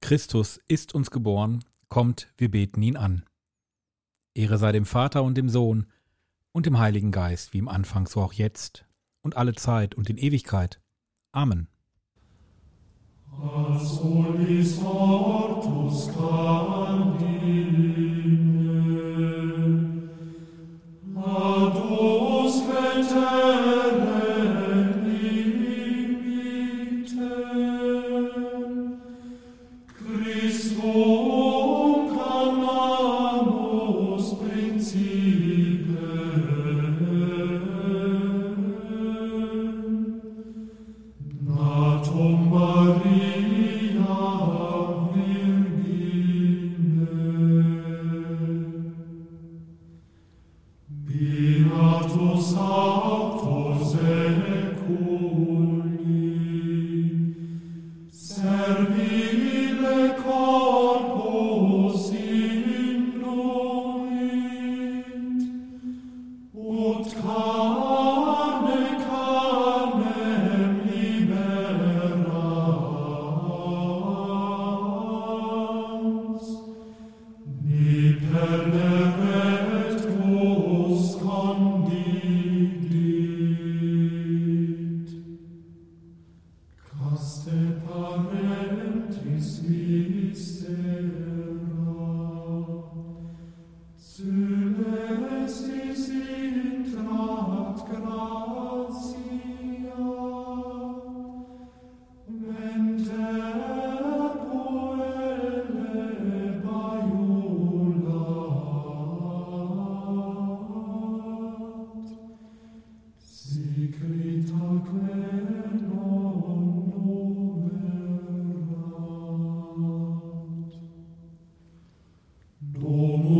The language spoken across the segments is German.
Christus ist uns geboren, kommt, wir beten ihn an. Ehre sei dem Vater und dem Sohn und dem Heiligen Geist, wie im Anfang so auch jetzt und alle Zeit und in Ewigkeit. Amen. Asolis ortus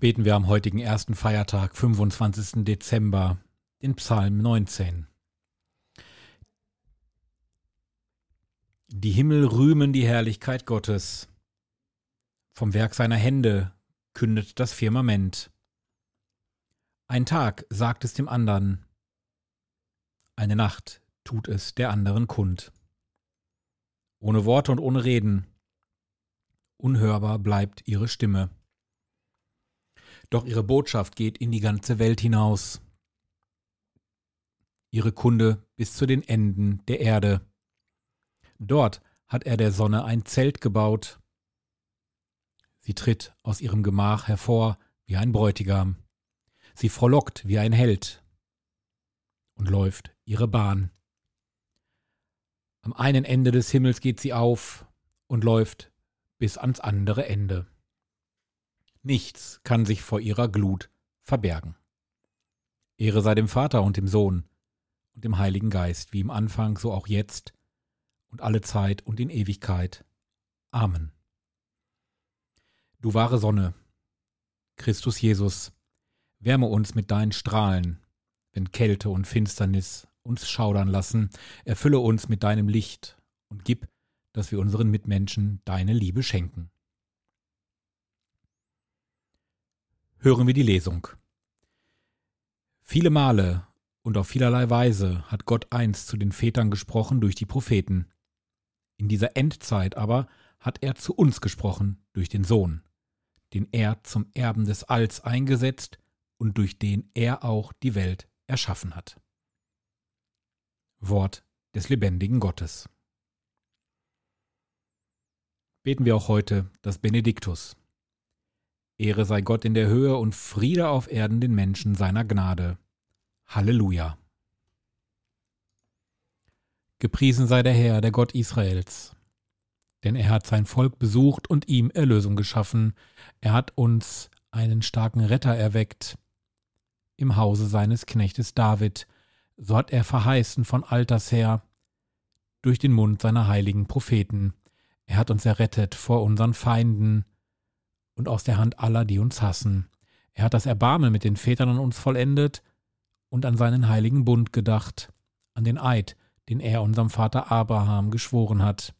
beten wir am heutigen ersten Feiertag, 25. Dezember, den Psalm 19. Die Himmel rühmen die Herrlichkeit Gottes. Vom Werk seiner Hände kündet das Firmament. Ein Tag sagt es dem andern, eine Nacht tut es der anderen kund. Ohne Worte und ohne Reden, unhörbar bleibt ihre Stimme. Doch ihre Botschaft geht in die ganze Welt hinaus. Ihre Kunde bis zu den Enden der Erde. Dort hat er der Sonne ein Zelt gebaut. Sie tritt aus ihrem Gemach hervor wie ein Bräutigam. Sie frohlockt wie ein Held und läuft ihre Bahn. Am einen Ende des Himmels geht sie auf und läuft bis ans andere Ende. Nichts kann sich vor ihrer Glut verbergen. Ehre sei dem Vater und dem Sohn und dem Heiligen Geist, wie im Anfang, so auch jetzt und alle Zeit und in Ewigkeit. Amen. Du wahre Sonne, Christus Jesus, wärme uns mit deinen Strahlen, wenn Kälte und Finsternis uns schaudern lassen, erfülle uns mit deinem Licht und gib, dass wir unseren Mitmenschen deine Liebe schenken. Hören wir die Lesung. Viele Male und auf vielerlei Weise hat Gott einst zu den Vätern gesprochen durch die Propheten. In dieser Endzeit aber hat er zu uns gesprochen durch den Sohn, den er zum Erben des Alls eingesetzt und durch den er auch die Welt erschaffen hat. Wort des lebendigen Gottes. Beten wir auch heute das Benediktus. Ehre sei Gott in der Höhe und Friede auf Erden den Menschen seiner Gnade. Halleluja. Gepriesen sei der Herr, der Gott Israels. Denn er hat sein Volk besucht und ihm Erlösung geschaffen. Er hat uns einen starken Retter erweckt im Hause seines Knechtes David. So hat er verheißen von alters her durch den Mund seiner heiligen Propheten. Er hat uns errettet vor unseren Feinden und aus der Hand aller, die uns hassen. Er hat das Erbarmen mit den Vätern an uns vollendet und an seinen heiligen Bund gedacht, an den Eid, den er unserem Vater Abraham geschworen hat.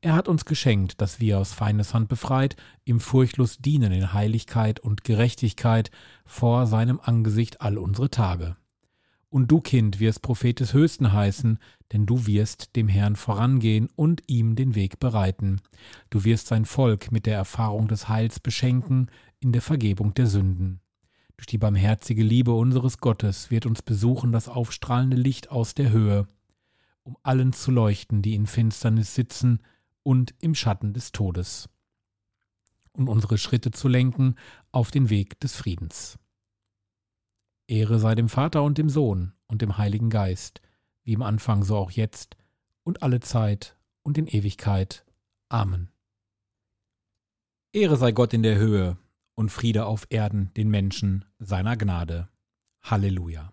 Er hat uns geschenkt, dass wir aus Feindeshand befreit, ihm furchtlos dienen in Heiligkeit und Gerechtigkeit vor seinem Angesicht all unsere Tage. Und du, Kind, wirst Prophet des Höchsten heißen, denn du wirst dem Herrn vorangehen und ihm den Weg bereiten. Du wirst sein Volk mit der Erfahrung des Heils beschenken in der Vergebung der Sünden. Durch die barmherzige Liebe unseres Gottes wird uns besuchen das aufstrahlende Licht aus der Höhe, um allen zu leuchten, die in Finsternis sitzen und im Schatten des Todes, und unsere Schritte zu lenken auf den Weg des Friedens. Ehre sei dem Vater und dem Sohn und dem Heiligen Geist, wie im Anfang so auch jetzt und alle Zeit und in Ewigkeit. Amen. Ehre sei Gott in der Höhe und Friede auf Erden den Menschen seiner Gnade. Halleluja.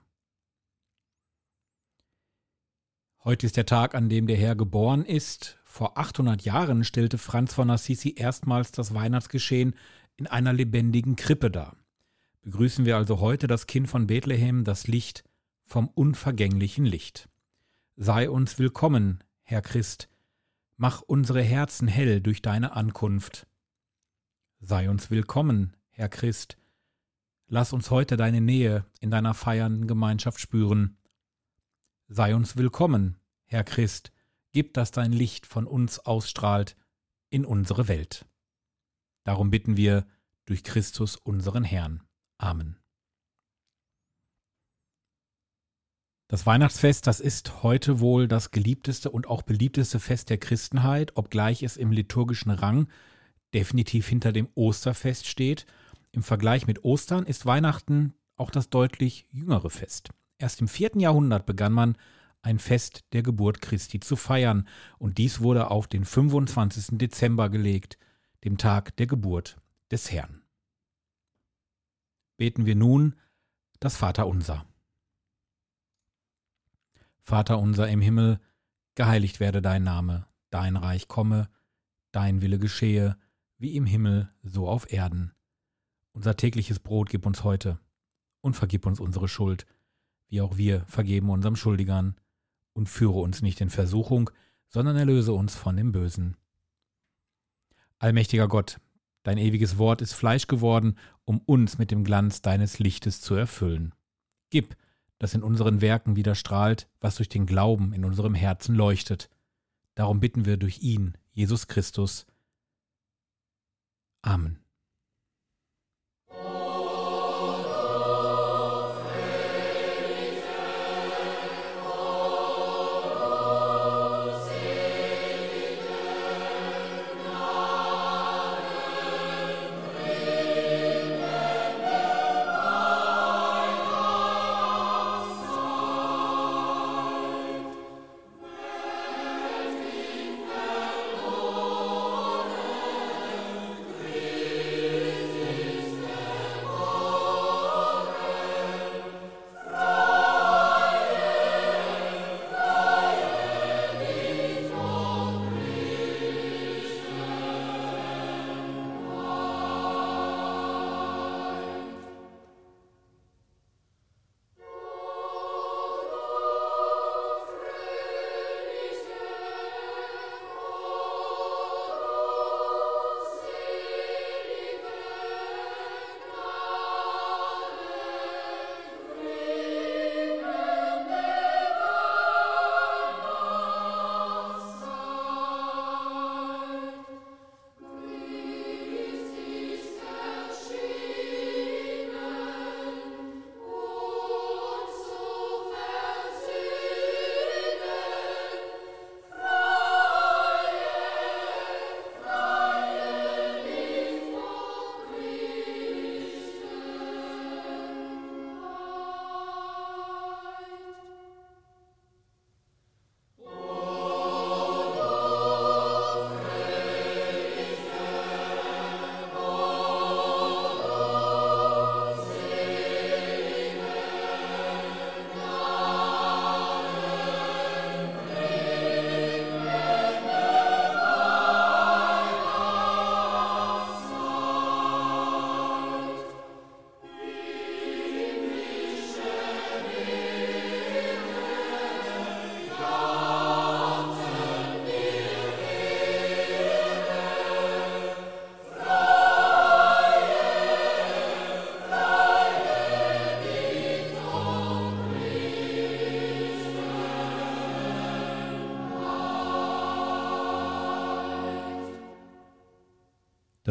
Heute ist der Tag, an dem der Herr geboren ist. Vor 800 Jahren stellte Franz von Assisi erstmals das Weihnachtsgeschehen in einer lebendigen Krippe dar. Begrüßen wir also heute das Kind von Bethlehem, das Licht vom unvergänglichen Licht. Sei uns willkommen, Herr Christ, mach unsere Herzen hell durch deine Ankunft. Sei uns willkommen, Herr Christ. Lass uns heute deine Nähe in deiner feiernden Gemeinschaft spüren. Sei uns willkommen, Herr Christ. Gib, dass dein Licht von uns ausstrahlt in unsere Welt. Darum bitten wir durch Christus unseren Herrn. Amen. Das Weihnachtsfest, das ist heute wohl das geliebteste und auch beliebteste Fest der Christenheit, obgleich es im liturgischen Rang definitiv hinter dem Osterfest steht. Im Vergleich mit Ostern ist Weihnachten auch das deutlich jüngere Fest. Erst im vierten Jahrhundert begann man ein Fest der Geburt Christi zu feiern, und dies wurde auf den 25. Dezember gelegt, dem Tag der Geburt des Herrn. Beten wir nun das Vaterunser. Vater unser im Himmel, geheiligt werde dein Name, dein Reich komme, dein Wille geschehe, wie im Himmel, so auf Erden. Unser tägliches Brot gib uns heute und vergib uns unsere Schuld, wie auch wir vergeben unserem Schuldigern, und führe uns nicht in Versuchung, sondern erlöse uns von dem Bösen. Allmächtiger Gott, dein ewiges Wort ist Fleisch geworden, um uns mit dem Glanz deines Lichtes zu erfüllen. Gib, dass in unseren Werken wieder strahlt, was durch den Glauben in unserem Herzen leuchtet. Darum bitten wir durch ihn, Jesus Christus, Amen.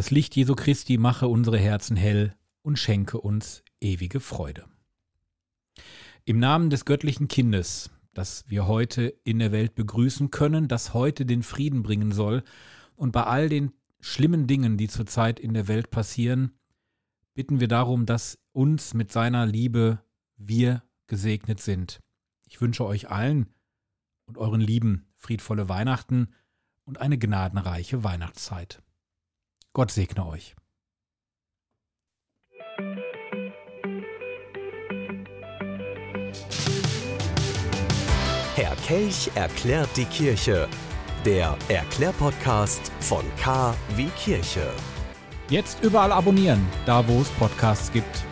Das Licht Jesu Christi mache unsere Herzen hell und schenke uns ewige Freude. Im Namen des göttlichen Kindes, das wir heute in der Welt begrüßen können, das heute den Frieden bringen soll und bei all den schlimmen Dingen, die zurzeit in der Welt passieren, bitten wir darum, dass uns mit seiner Liebe wir gesegnet sind. Ich wünsche euch allen und euren Lieben friedvolle Weihnachten und eine gnadenreiche Weihnachtszeit. Gott segne euch. Herr Kelch erklärt die Kirche. Der Erklärpodcast von K wie Kirche. Jetzt überall abonnieren, da wo es Podcasts gibt.